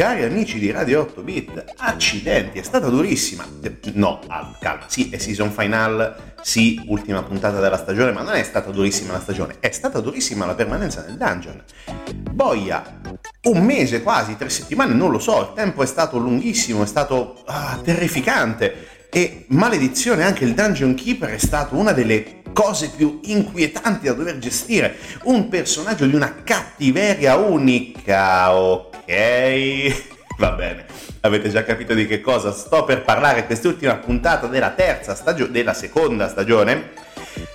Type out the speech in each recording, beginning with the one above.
Cari amici di Radio 8 Bit, accidenti, è stata durissima. No, calma, sì, è season final, sì, ultima puntata della stagione, ma non è stata durissima la stagione, è stata durissima la permanenza nel dungeon. Boia, un mese quasi, tre settimane, non lo so, il tempo è stato lunghissimo, è stato ah, terrificante. E maledizione, anche il Dungeon Keeper è stato una delle cose più inquietanti da dover gestire. Un personaggio di una cattiveria unica, ok? Va bene, avete già capito di che cosa sto per parlare quest'ultima puntata della terza stagione, della seconda stagione,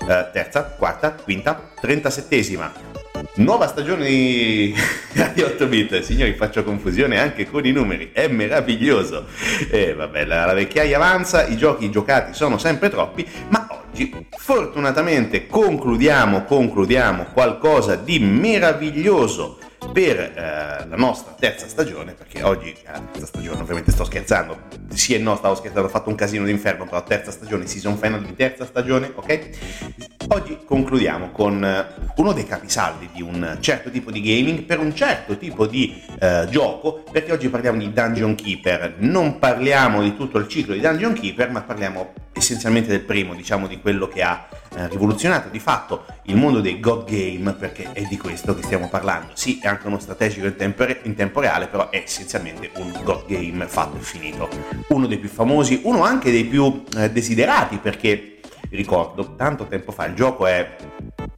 eh, terza, quarta, quinta, trentasettesima. Nuova stagione di Radio 8 bit, signori faccio confusione anche con i numeri, è meraviglioso. E vabbè, la, la vecchiaia avanza, i giochi giocati sono sempre troppi, ma oggi fortunatamente concludiamo, concludiamo qualcosa di meraviglioso per eh, la nostra terza stagione, perché oggi è la terza stagione, ovviamente sto scherzando, sì e no, stavo scherzando, ho fatto un casino d'inferno, però terza stagione, season final di terza stagione, ok? Oggi concludiamo con eh, uno dei capisaldi di un certo tipo di gaming per un certo tipo di eh, gioco, perché oggi parliamo di Dungeon Keeper, non parliamo di tutto il ciclo di Dungeon Keeper, ma parliamo essenzialmente del primo, diciamo di quello che ha eh, rivoluzionato di fatto il mondo dei God Game, perché è di questo che stiamo parlando. Sì, è anche uno strategico in tempo, in tempo reale, però è essenzialmente un God Game fatto e finito. Uno dei più famosi, uno anche dei più eh, desiderati, perché ricordo, tanto tempo fa il gioco è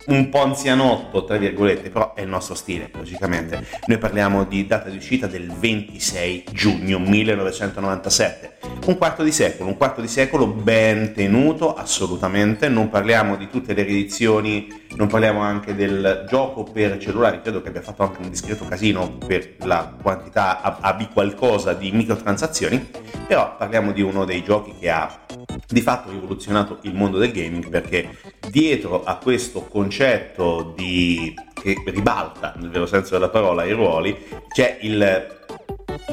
un po' anzianotto, tra virgolette, però è il nostro stile, logicamente. Noi parliamo di data di uscita del 26 giugno 1997. Un quarto di secolo, un quarto di secolo ben tenuto, assolutamente. Non parliamo di tutte le riedizioni, non parliamo anche del gioco per cellulari, credo che abbia fatto anche un discreto casino per la quantità a, a qualcosa di microtransazioni, però parliamo di uno dei giochi che ha di fatto rivoluzionato il mondo del gaming perché dietro a questo concetto di, che ribalta nel vero senso della parola i ruoli c'è il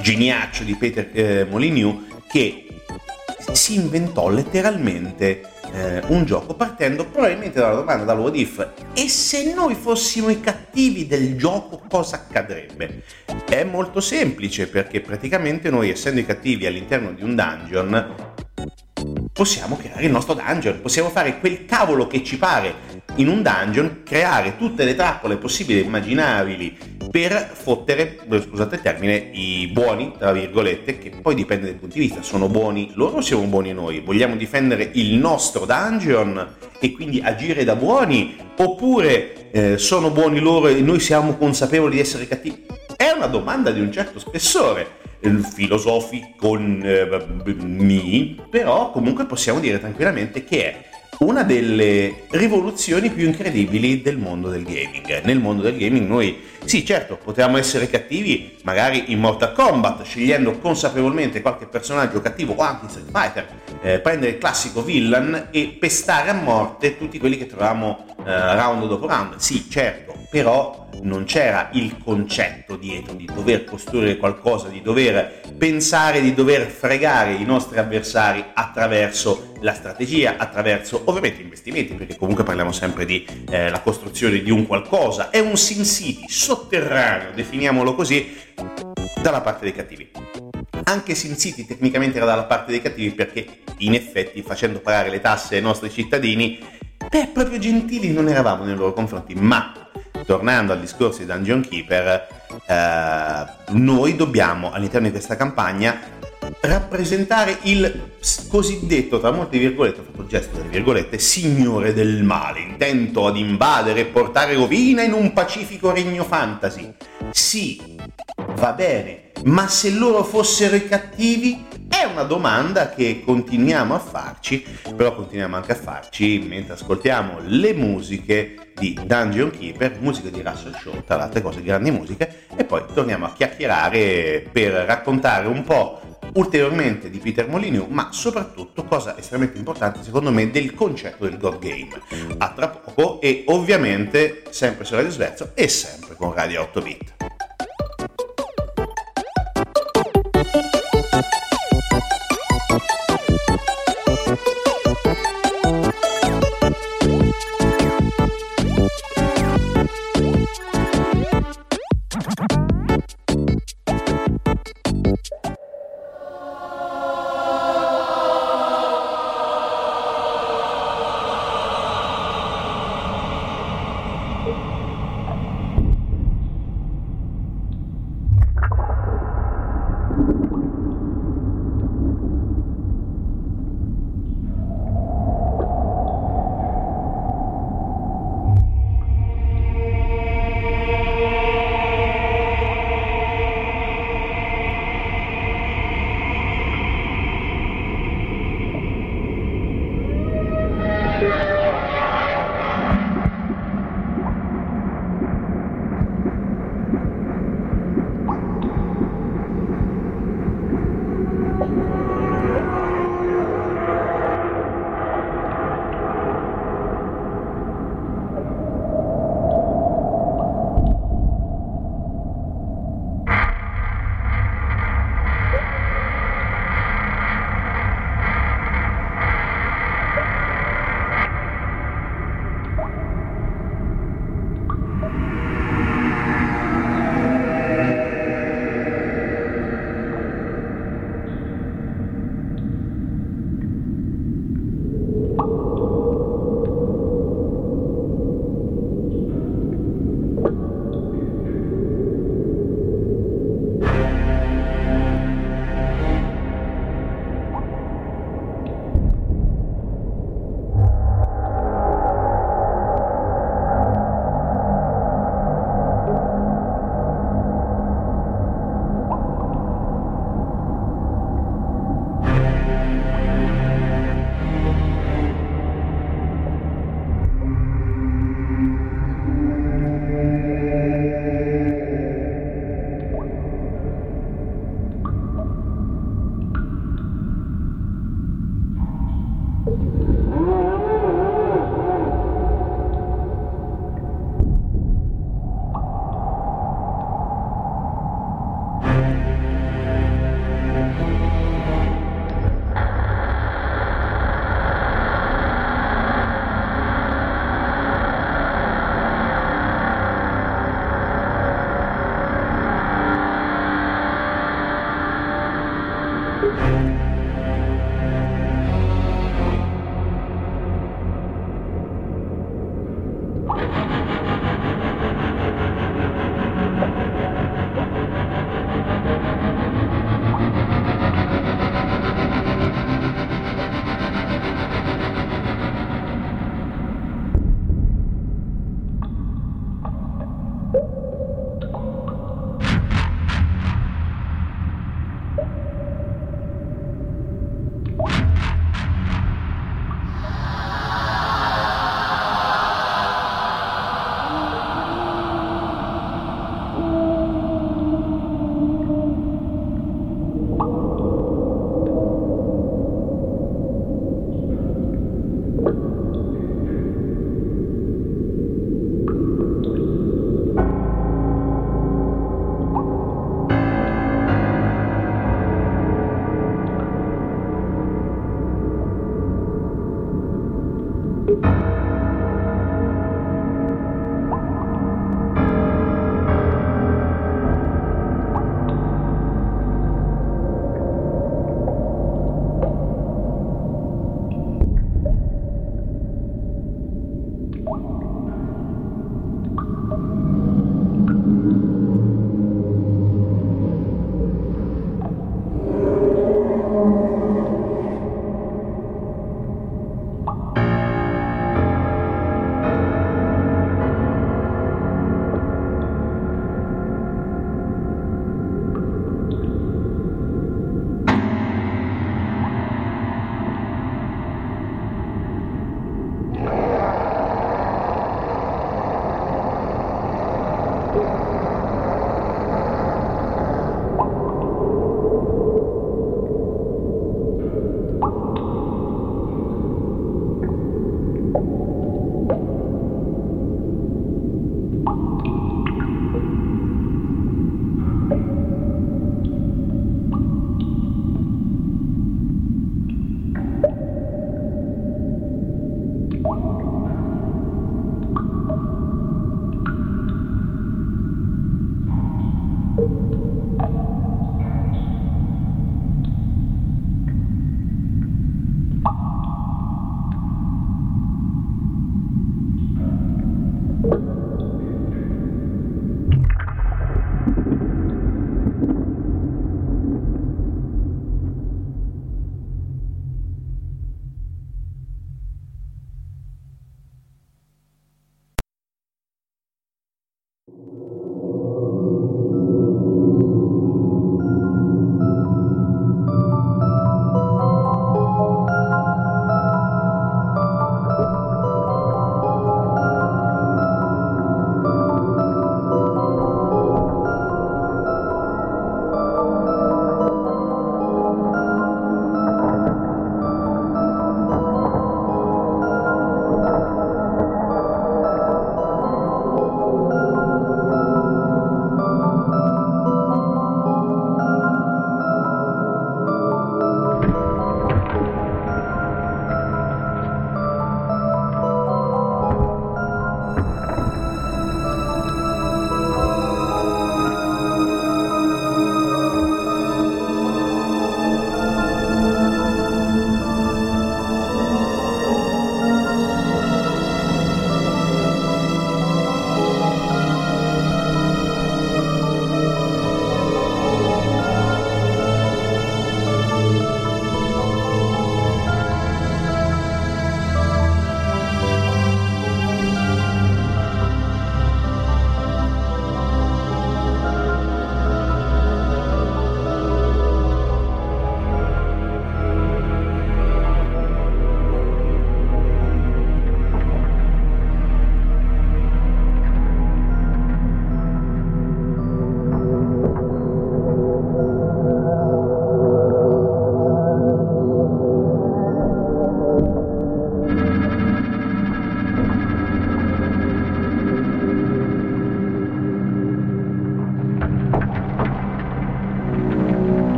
geniaccio di Peter eh, Molyneux che si inventò letteralmente eh, un gioco partendo probabilmente dalla domanda dal what if e se noi fossimo i cattivi del gioco cosa accadrebbe? È molto semplice perché praticamente noi essendo i cattivi all'interno di un dungeon possiamo creare il nostro dungeon, possiamo fare quel cavolo che ci pare in un dungeon, creare tutte le trappole possibili e immaginabili per fottere, eh, scusate il termine, i buoni, tra virgolette, che poi dipende dai punti di vista, sono buoni loro o siamo buoni noi? Vogliamo difendere il nostro dungeon e quindi agire da buoni oppure eh, sono buoni loro e noi siamo consapevoli di essere cattivi? È una domanda di un certo spessore filosofico eh, però comunque possiamo dire tranquillamente che è una delle rivoluzioni più incredibili del mondo del gaming. Nel mondo del gaming noi, sì certo, potevamo essere cattivi magari in Mortal Kombat, scegliendo consapevolmente qualche personaggio cattivo o anche in Street Fighter, eh, prendere il classico villain e pestare a morte tutti quelli che troviamo eh, round dopo round. Sì certo, però non c'era il concetto dietro di dover costruire qualcosa, di dover pensare, di dover fregare i nostri avversari attraverso la strategia, attraverso ovviamente investimenti, perché comunque parliamo sempre di eh, la costruzione di un qualcosa, è un Sin City sotterraneo, definiamolo così, dalla parte dei cattivi. Anche Sin City tecnicamente era dalla parte dei cattivi perché in effetti facendo pagare le tasse ai nostri cittadini, beh, proprio gentili non eravamo nei loro confronti, ma tornando al discorso di Dungeon Keeper, eh, noi dobbiamo all'interno di questa campagna rappresentare il cosiddetto, tra molte virgolette, ho fatto il gesto delle virgolette, signore del male, intento ad invadere e portare rovina in un pacifico regno fantasy. Sì, va bene, ma se loro fossero i cattivi, è una domanda che continuiamo a farci, però continuiamo anche a farci mentre ascoltiamo le musiche di Dungeon Keeper, musica di Russell Shaw, tra le altre cose grandi musiche, e poi torniamo a chiacchierare per raccontare un po' ulteriormente di Peter Molyneux, ma soprattutto, cosa estremamente importante secondo me, del concetto del God Game. A tra poco e ovviamente sempre su Radio Svezzo e sempre con Radio 8 Bit.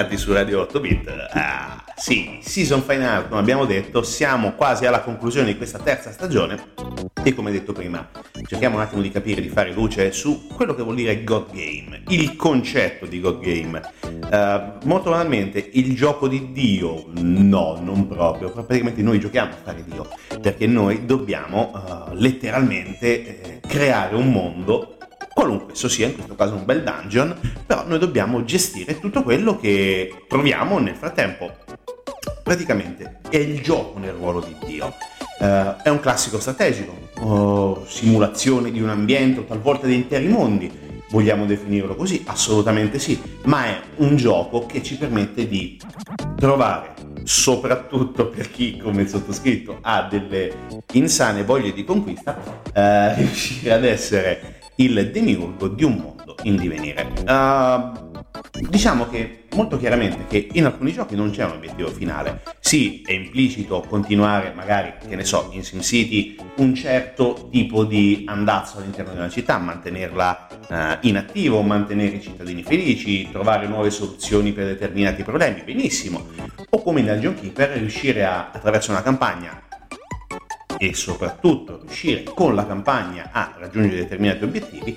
Bentornati su Radio 8 Bit. Ah, sì, season finale, come abbiamo detto, siamo quasi alla conclusione di questa terza stagione e come detto prima, cerchiamo un attimo di capire, di fare luce su quello che vuol dire God Game, il concetto di God Game. Uh, molto banalmente, il gioco di Dio, no, non proprio, praticamente noi giochiamo a fare Dio, perché noi dobbiamo uh, letteralmente eh, creare un mondo qualunque esso sia, in questo caso un bel dungeon, però noi dobbiamo gestire tutto quello che troviamo nel frattempo. Praticamente è il gioco nel ruolo di Dio. Uh, è un classico strategico, uh, simulazione di un ambiente talvolta di interi mondi. Vogliamo definirlo così? Assolutamente sì, ma è un gioco che ci permette di trovare, soprattutto per chi come sottoscritto ha delle insane voglie di conquista, uh, riuscire ad essere il demiurgo di un mondo in divenire. Uh, diciamo che molto chiaramente che in alcuni giochi non c'è un obiettivo finale. Sì, è implicito continuare magari, che ne so, in SimCity un certo tipo di andazzo all'interno di una città, mantenerla uh, in mantenere i cittadini felici, trovare nuove soluzioni per determinati problemi, benissimo. O come in Dungeon Keeper riuscire a, attraverso una campagna e soprattutto riuscire con la campagna a raggiungere determinati obiettivi,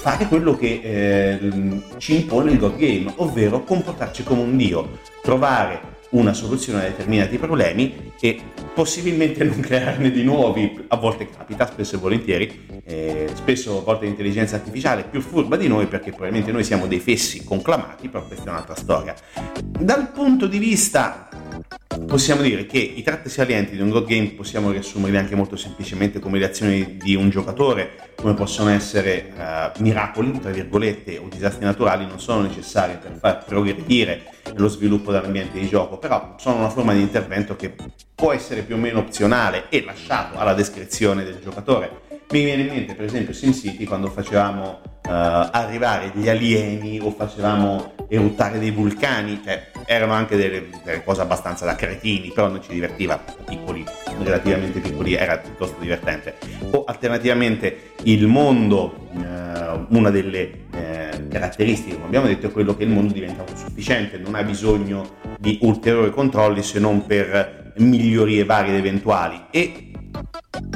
fare quello che eh, ci impone il God Game, ovvero comportarci come un dio, trovare una soluzione a determinati problemi e possibilmente non crearne di nuovi, a volte capita, spesso e volentieri, eh, spesso a volte l'intelligenza artificiale è più furba di noi perché probabilmente noi siamo dei fessi conclamati, però questa è un'altra storia. Dal punto di vista possiamo dire che i tratti salienti di un God Game possiamo riassumerli anche molto semplicemente come le azioni di un giocatore, come possono essere uh, miracoli, tra virgolette, o disastri naturali, non sono necessari per far progredire lo sviluppo dell'ambiente di gioco, però sono una forma di intervento che può essere più o meno opzionale e lasciato alla descrizione del giocatore. Mi viene in mente per esempio SimCity quando facevamo uh, arrivare gli alieni o facevamo eruttare dei vulcani, cioè erano anche delle, delle, cose abbastanza da cretini, però noi ci divertiva, piccoli, relativamente piccoli, era piuttosto divertente. O alternativamente il mondo, uh, una delle uh, caratteristiche, come abbiamo detto, è quello che il mondo diventa autosufficiente, non ha bisogno di ulteriori controlli se non per migliorie varie ed eventuali e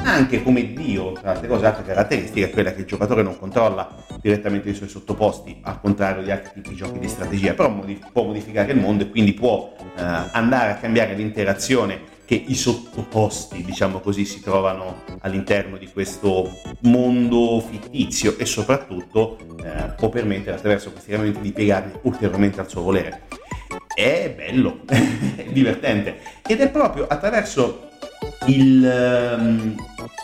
anche come Dio, tra altre cose, altre caratteristiche, è quella che il giocatore non controlla direttamente i suoi sottoposti, al contrario di altri tipi di giochi di strategia, però può modificare il mondo e quindi può eh, andare a cambiare l'interazione che i sottoposti, diciamo così, si trovano all'interno di questo mondo fittizio e soprattutto eh, può permettere attraverso questi cambiamenti di piegarli ulteriormente al suo volere. È bello, è divertente ed è proprio attraverso il, um,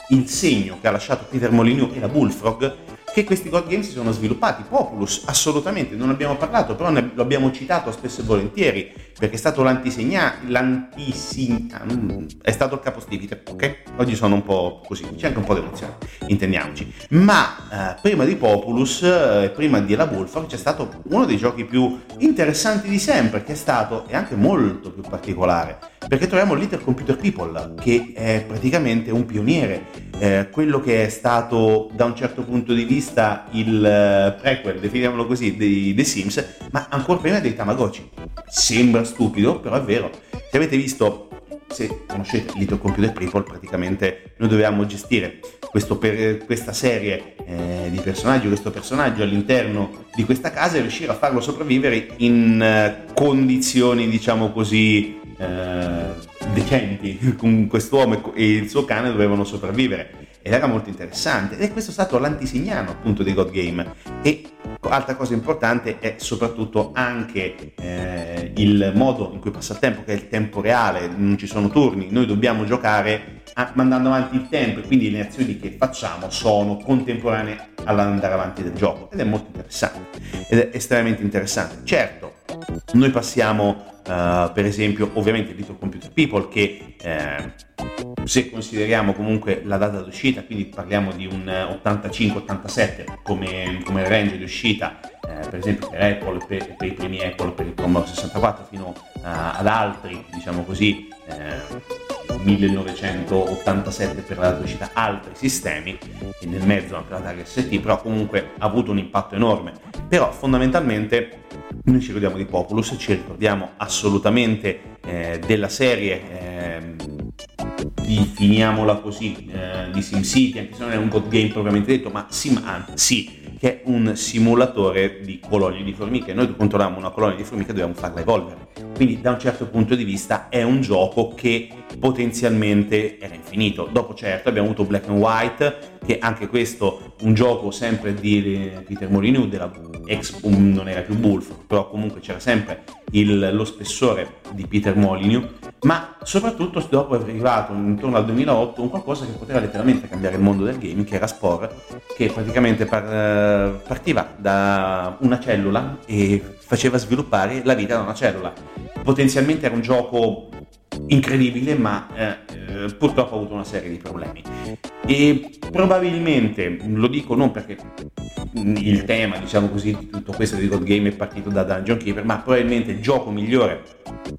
il segno che ha lasciato Peter Molyneux e la Bullfrog che questi God Games si sono sviluppati. Populus, assolutamente, non abbiamo parlato, però ne, lo abbiamo citato spesso e volentieri, perché è stato l'antisegna, l'antisegna, mm, è stato il capostipite, ok? Oggi sono un po' così, c'è anche un po' di emozione, intendiamoci. Ma eh, prima di Populus, eh, prima di La Bullfrog, c'è stato uno dei giochi più interessanti di sempre, che è stato, e anche molto più particolare, perché troviamo Little Computer People, che è praticamente un pioniere, eh, quello che è stato da un certo punto di vista il eh, prequel, definiamolo così, dei The Sims, ma ancora prima dei Tamagotchi. Sembra stupido, però è vero. Se avete visto, se conoscete Little Computer People, praticamente noi dovevamo gestire per, questa serie eh, di personaggi, questo personaggio all'interno di questa casa e riuscire a farlo sopravvivere in eh, condizioni, diciamo così, eh, decenti. Quest'uomo e il suo cane dovevano sopravvivere ed era molto interessante. E questo è stato l'antisignano appunto di God Game. E altra cosa importante è soprattutto anche eh, il modo in cui passa il tempo, che è il tempo reale, non ci sono turni, noi dobbiamo giocare mandando avanti il tempo e quindi le azioni che facciamo sono contemporanee all'andare avanti del gioco ed è molto interessante ed è estremamente interessante. Certo, noi passiamo uh, per esempio ovviamente Little Computer People che eh, se consideriamo comunque la data d'uscita, quindi parliamo di un 85-87 come, come, range di uscita, eh, per esempio per Apple, per, per, i primi Apple, per il Commodore 64 fino uh, ad altri, diciamo così, eh, 1987 per la velocità altri sistemi e nel mezzo anche l'Atari ST, però comunque ha avuto un impatto enorme. Però fondamentalmente noi ci ricordiamo di Populus, ci ricordiamo assolutamente eh, della serie, definiamola così, eh, di SimCity, anche se non è un god game propriamente detto, ma SimAnt, sì, che è un simulatore di colonie di formiche. Noi controlliamo una colonia di formiche e dobbiamo farla evolvere. Quindi da un certo punto di vista è un gioco che potenzialmente era infinito. Dopo certo abbiamo avuto Black and White, che anche questo un gioco sempre di Peter Molyneux, della ex, non era più Wolf, però comunque c'era sempre il, lo spessore di Peter Molyneux, ma soprattutto dopo è arrivato intorno al 2008 un qualcosa che poteva letteralmente cambiare il mondo del gaming, che era Spore, che praticamente par, partiva da una cellula e faceva sviluppare la vita da una cellula. Potenzialmente era un gioco incredibile, ma eh, eh, purtroppo ha avuto una serie di problemi. E probabilmente, lo dico non perché il tema, diciamo così, di tutto questo di God Game è partito da Dungeon Keeper, ma probabilmente il gioco migliore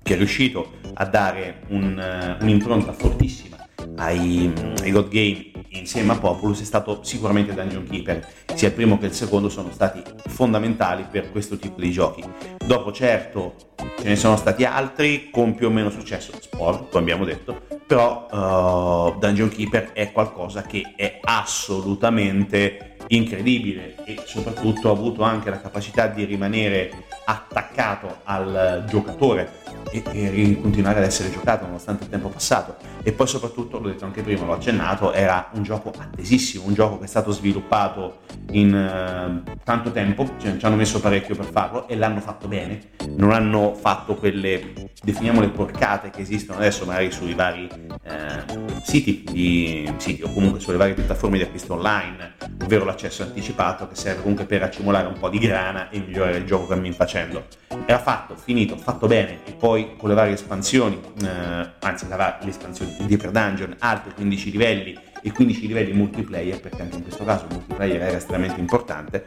che è riuscito a dare un, uh, un'impronta fortissima ai, ai God Game insieme a Populus è stato sicuramente Dungeon Keeper. Sia il primo che il secondo sono stati fondamentali per questo tipo di giochi. Dopo certo ce ne sono stati altri con più o meno successo, sport, come abbiamo detto, però uh, Dungeon Keeper è qualcosa che è assolutamente incredibile e soprattutto ha avuto anche la capacità di rimanere attaccato al giocatore e, e, continuare ad essere giocato nonostante il tempo passato e poi soprattutto, l'ho detto anche prima, l'ho accennato, era un gioco attesissimo, un gioco che è stato sviluppato in uh, tanto tempo, cioè, ci hanno messo parecchio per farlo e l'hanno fatto bene, non hanno fatto quelle, definiamole porcate che esistono adesso magari sui vari uh, siti, di, siti o comunque sulle varie piattaforme di acquisto online, ovvero l'accesso anticipato che serve comunque per accumulare un po' di grana e migliorare il gioco cammin facendo. Era fatto, finito, fatto bene e poi con le varie espansioni, eh, anzi le espansioni di Deeper Dungeon, altri 15 livelli e 15 livelli multiplayer, perché anche in questo caso il multiplayer era estremamente importante,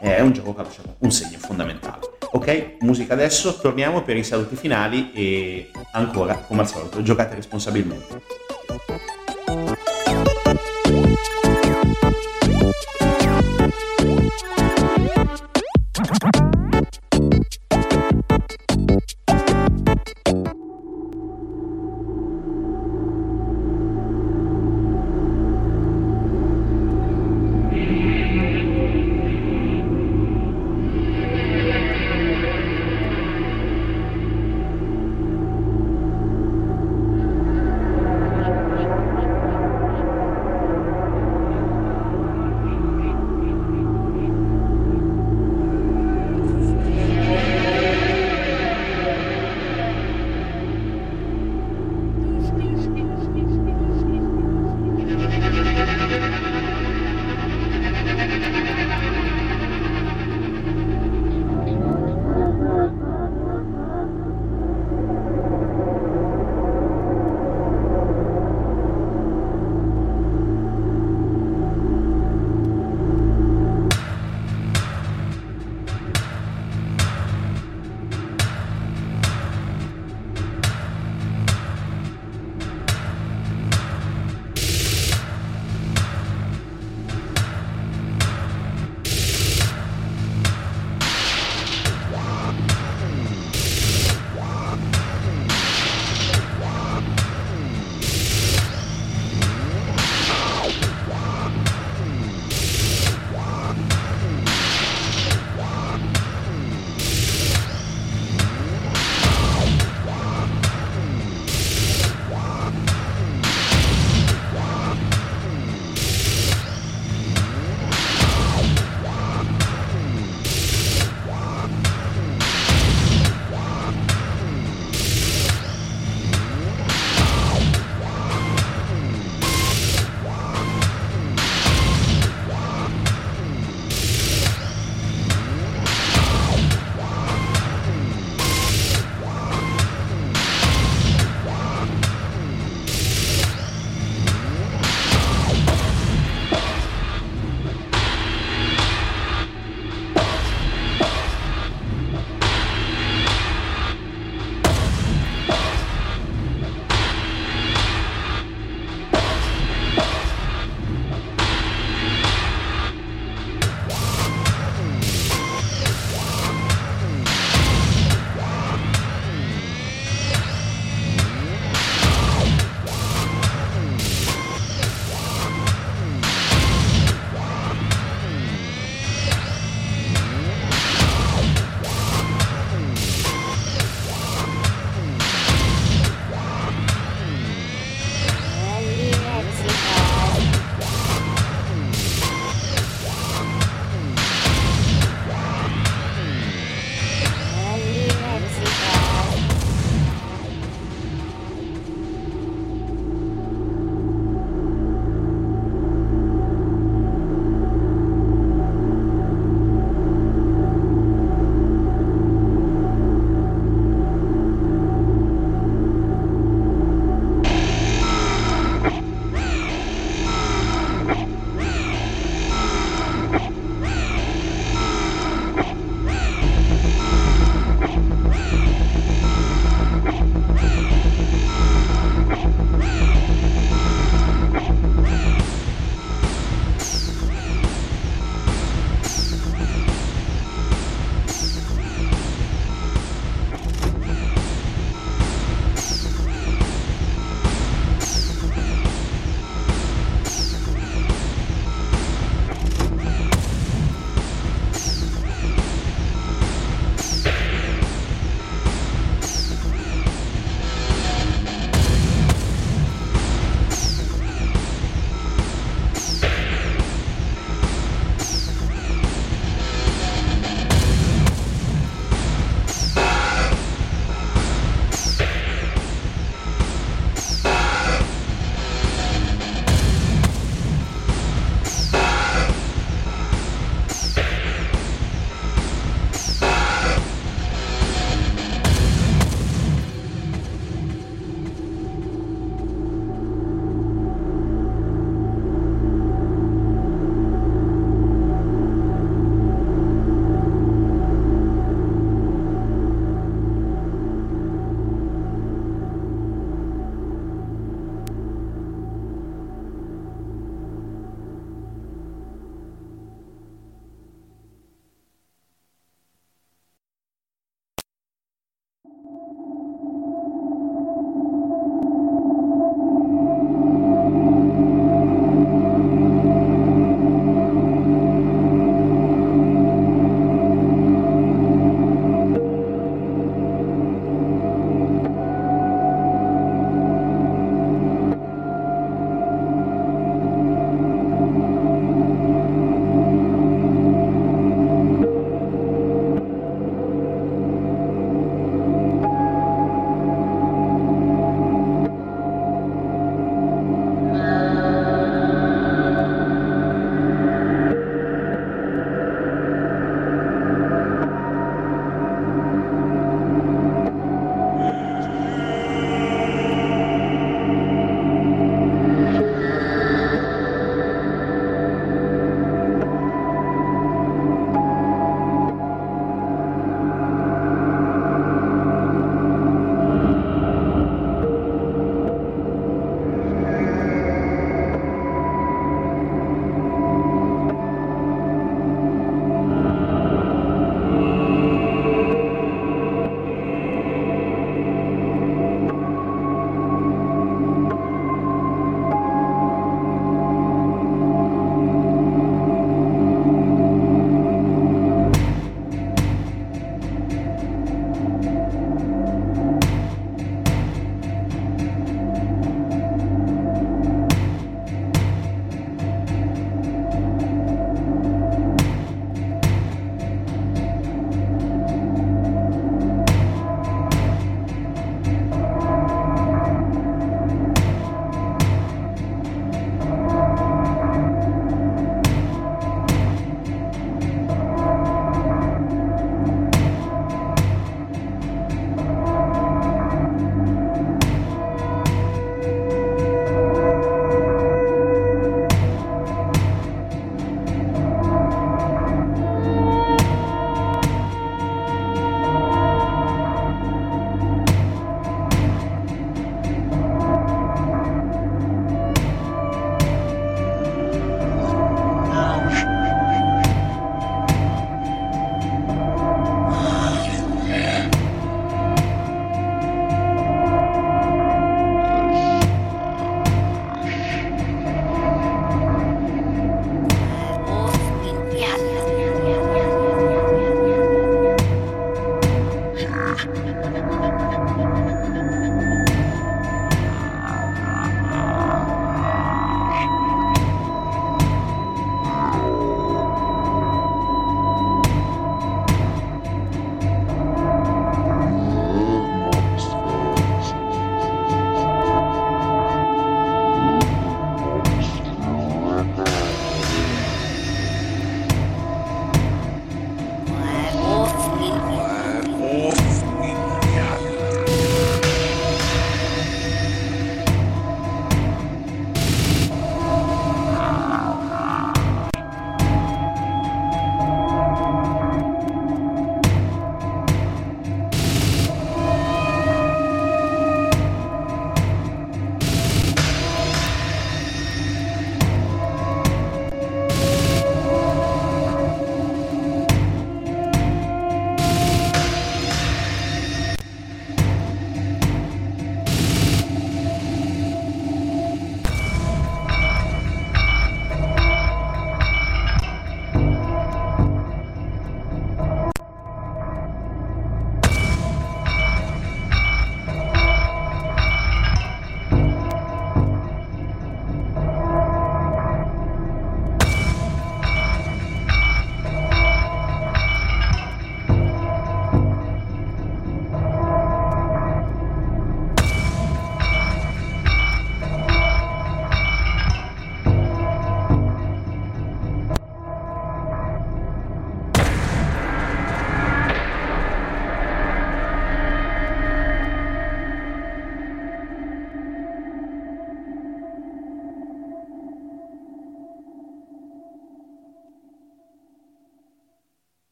è un gioco che ha lasciato un segno fondamentale. Ok, musica adesso, torniamo per i saluti finali e ancora, come al solito, giocate responsabilmente.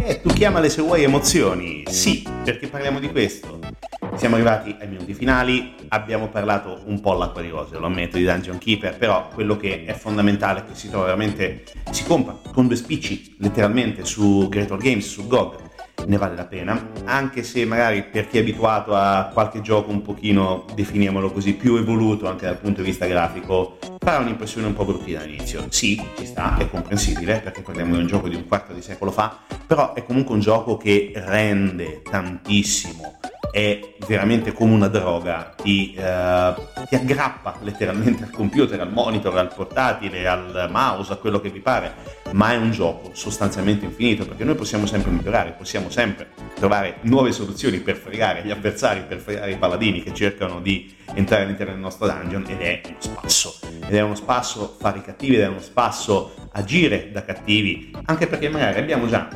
Eh, tu chiamale se vuoi emozioni. Sì, perché parliamo di questo. Siamo arrivati ai minuti finali, abbiamo parlato un po' l'acqua di rose, lo ammetto, di Dungeon Keeper, però quello che è fondamentale, è che si trova veramente, si compra con due spicci letteralmente su Creator Games, su GOG, ne vale la pena, anche se magari per chi è abituato a qualche gioco un pochino, definiamolo così, più evoluto anche dal punto di vista grafico, farà un'impressione un po' bruttina all'inizio. Sì, ci sta, è comprensibile, perché parliamo di un gioco di un quarto di secolo fa, però è comunque un gioco che rende tantissimo è veramente come una droga, ti, eh, ti, aggrappa letteralmente al computer, al monitor, al portatile, al mouse, a quello che vi pare, ma è un gioco sostanzialmente infinito perché noi possiamo sempre migliorare, possiamo sempre trovare nuove soluzioni per fregare gli avversari, per fregare i paladini che cercano di entrare all'interno del nostro dungeon ed è uno spasso, ed è uno spasso fare i cattivi, ed è uno spasso agire da cattivi, anche perché magari abbiamo già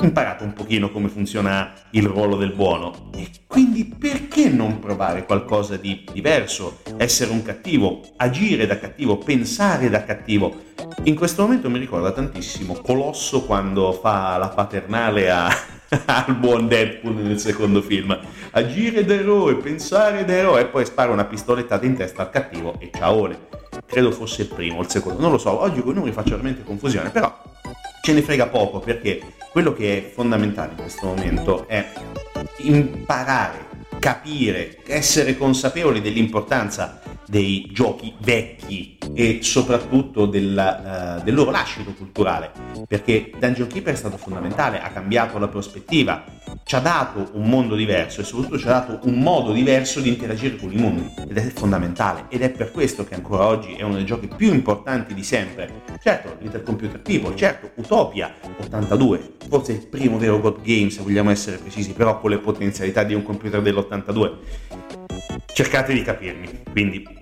imparato un pochino come funziona il ruolo del buono. E quindi perché non provare qualcosa di diverso, essere un cattivo, agire da cattivo, pensare da cattivo. In questo momento mi ricorda tantissimo Colosso quando fa la paternale a, al buon Deadpool nel secondo film. Agire da eroe, pensare da eroe e poi spara una pistolettata in testa al cattivo e ciaone. Credo fosse il primo, il secondo, non lo so, oggi con i numeri faccio veramente confusione, però ce ne frega poco perché quello che è fondamentale in questo momento è imparare, capire, essere consapevoli dell'importanza dei giochi vecchi e soprattutto del, uh, del loro lascito culturale, perché Dungeon Keeper è stato fondamentale, ha cambiato la prospettiva, ci ha dato un mondo diverso e soprattutto ci ha dato un modo diverso di interagire con i mondi ed è fondamentale ed è per questo che ancora oggi è uno dei giochi più importanti di sempre. Certo, Little Computer People, certo, Utopia 82, forse il primo vero God Game se vogliamo essere precisi, però con le potenzialità di un computer dell'82. Cercate di capirmi, quindi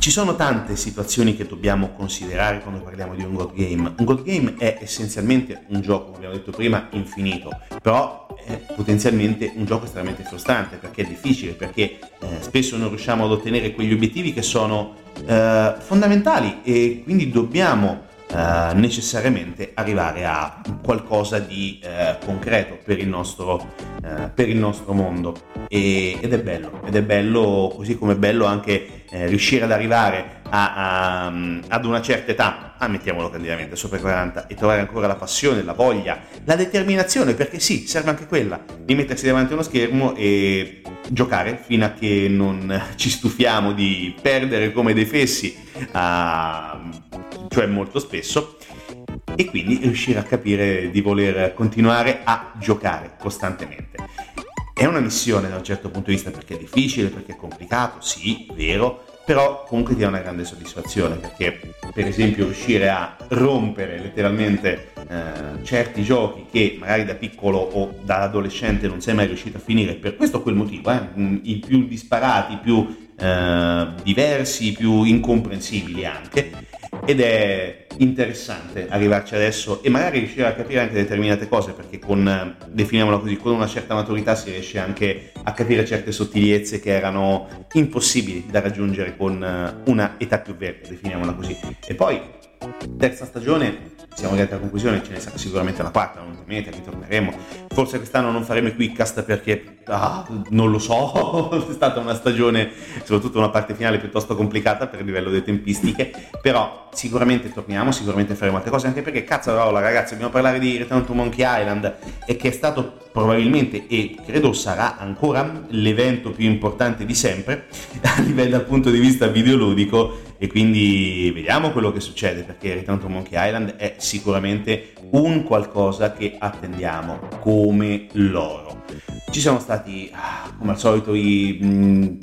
ci sono tante situazioni che dobbiamo considerare quando parliamo di un God Game. Un God Game è essenzialmente un gioco, come abbiamo detto prima, infinito, però è potenzialmente un gioco estremamente frustrante perché è difficile, perché eh, spesso non riusciamo ad ottenere quegli obiettivi che sono eh, fondamentali e quindi dobbiamo Uh, necessariamente arrivare a qualcosa di uh, concreto per il nostro, uh, per il nostro mondo. E, ed è bello ed è bello così come è bello anche riuscire ad arrivare a, a, ad una certa età. Ammettiamolo candidamente sopra i 40 e trovare ancora la passione, la voglia, la determinazione perché sì, serve anche quella di mettersi davanti a uno schermo e giocare fino a che non ci stufiamo di perdere come dei fessi cioè molto spesso, e quindi riuscire a capire di voler continuare a giocare costantemente. È una missione da un certo punto di vista perché è difficile, perché è complicato, sì, vero, però comunque ti dà una grande soddisfazione perché per esempio riuscire a rompere letteralmente eh, certi giochi che magari da piccolo o da adolescente non sei mai riuscito a finire per questo o quel motivo, eh, i più disparati, i più eh, diversi, i più incomprensibili anche ed è interessante arrivarci adesso e magari riuscire a capire anche determinate cose perché con, definiamola così, con una certa maturità si riesce anche a capire certe sottigliezze che erano impossibili da raggiungere con eh, una età più verde, definiamola così. E poi, terza stagione, siamo arrivati alla conclusione, ce ne sarà sicuramente la quarta, non temete, ritorneremo. Forse quest'anno non faremo i quickcast perché, ah, non lo so, è stata una stagione, soprattutto una parte finale piuttosto complicata per il livello delle tempistiche, però sicuramente torniamo, sicuramente faremo altre cose, anche perché cazzo rolla ragazzi, dobbiamo parlare di Return to Monkey Island e che è stato probabilmente e credo sarà ancora l'evento più importante di sempre a livello dal punto di vista videoludico e quindi vediamo quello che succede perché Return to Monkey Island è sicuramente un qualcosa che attendiamo come loro. Ci sono stati, ah, come al solito, i mh, mm,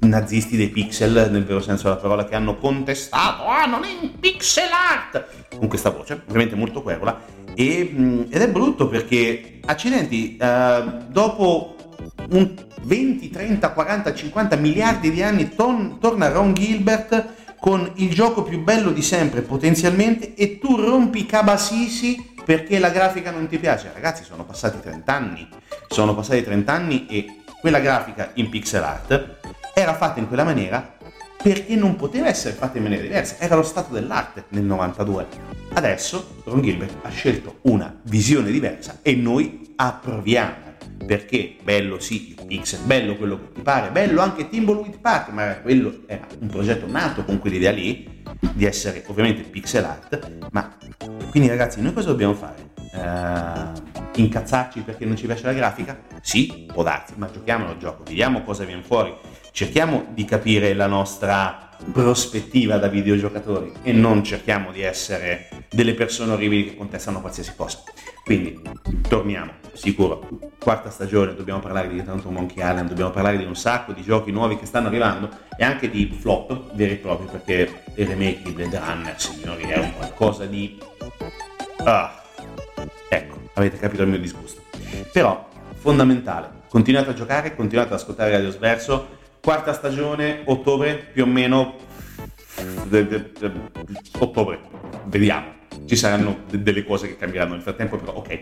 nazisti dei pixel, nel vero senso della parola, che hanno contestato, ah, non è in pixel art, con questa voce, ovviamente molto querola, e, mh, mm, ed è brutto perché, accidenti, uh, dopo un 20, 30, 40, 50 miliardi di anni ton- torna Ron Gilbert con il gioco più bello di sempre potenzialmente e tu rompi Cabasisi perché la grafica non ti piace. Ragazzi, sono passati 30 anni. Sono passati 30 anni e quella grafica in pixel art era fatta in quella maniera perché non poteva essere fatta in maniera diversa. Era lo stato dell'arte nel 92. Adesso Ron Gilbert ha scelto una visione diversa e noi approviamo perché bello sì il pixel, bello quello che ti pare, bello anche Timbleweed Park, ma quello era un progetto nato con quell'idea lì di essere ovviamente pixel art, ma quindi ragazzi noi cosa dobbiamo fare? Uh, incazzarci perché non ci piace la grafica? Sì, può darsi, ma giochiamolo il gioco, vediamo cosa viene fuori, cerchiamo di capire la nostra prospettiva da videogiocatori e non cerchiamo di essere delle persone orribili che contestano qualsiasi cosa. Quindi torniamo, sicuro, quarta stagione, dobbiamo parlare di tanto Monkey Island, dobbiamo parlare di un sacco di giochi nuovi che stanno arrivando e anche di flop veri e propri perché il remake di Blade Runner, signori, è un qualcosa di... Ah, ecco, avete capito il mio disgusto. Però, fondamentale, continuate a giocare, continuate ad ascoltare Radio Sverso, quarta stagione, ottobre più o meno, de, de, de, ottobre, vediamo ci saranno delle cose che cambieranno nel frattempo, però ok.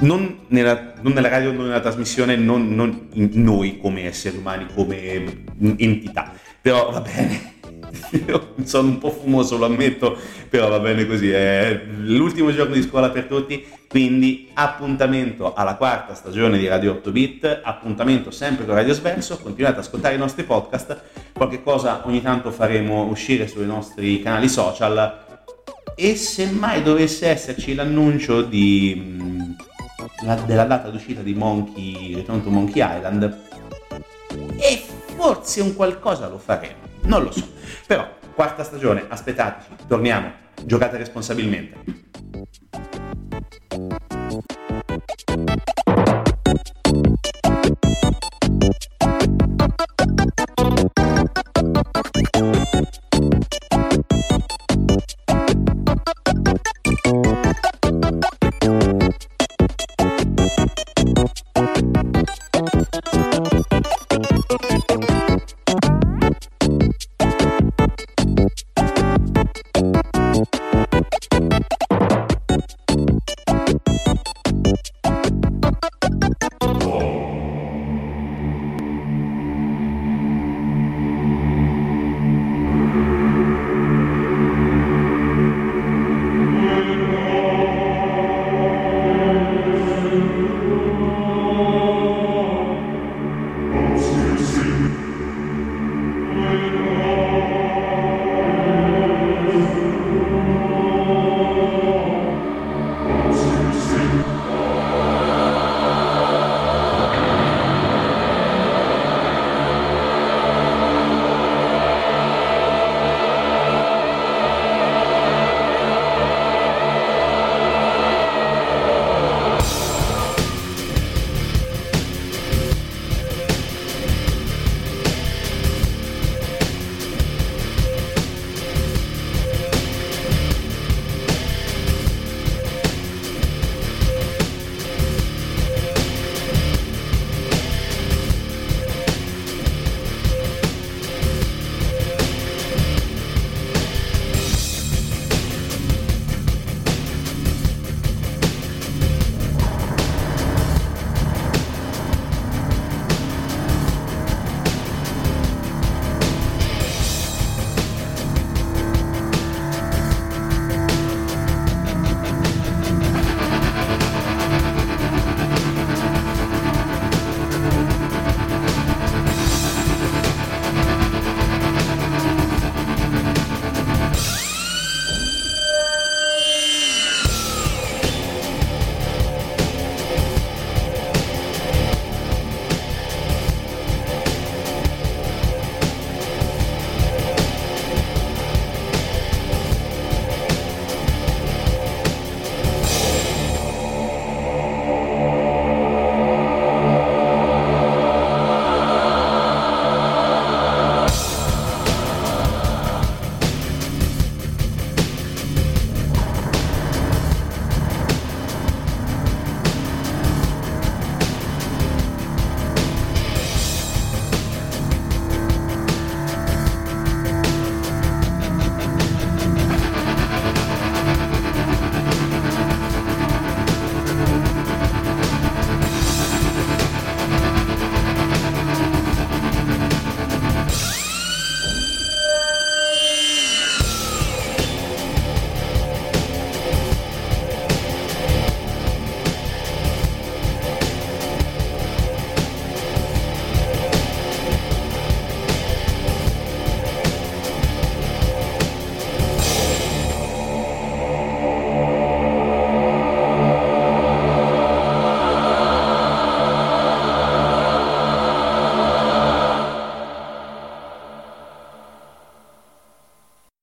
Non nella, non nella radio, non nella trasmissione, non, non noi come esseri umani, come entità, però va bene. Io sono un po' fumoso, lo ammetto, però va bene così. È l'ultimo giorno di scuola per tutti, quindi appuntamento alla quarta stagione di Radio 8 Bit, appuntamento sempre con Radio Sverso, continuate ad ascoltare i nostri podcast, qualche cosa ogni tanto faremo uscire sui nostri canali social e se mai dovesse esserci l'annuncio di, mm, la, della data d'uscita di Monkey, Return to Monkey Island, e forse un qualcosa lo faremo, non lo so. Però, quarta stagione, aspettateci, torniamo, giocate responsabilmente.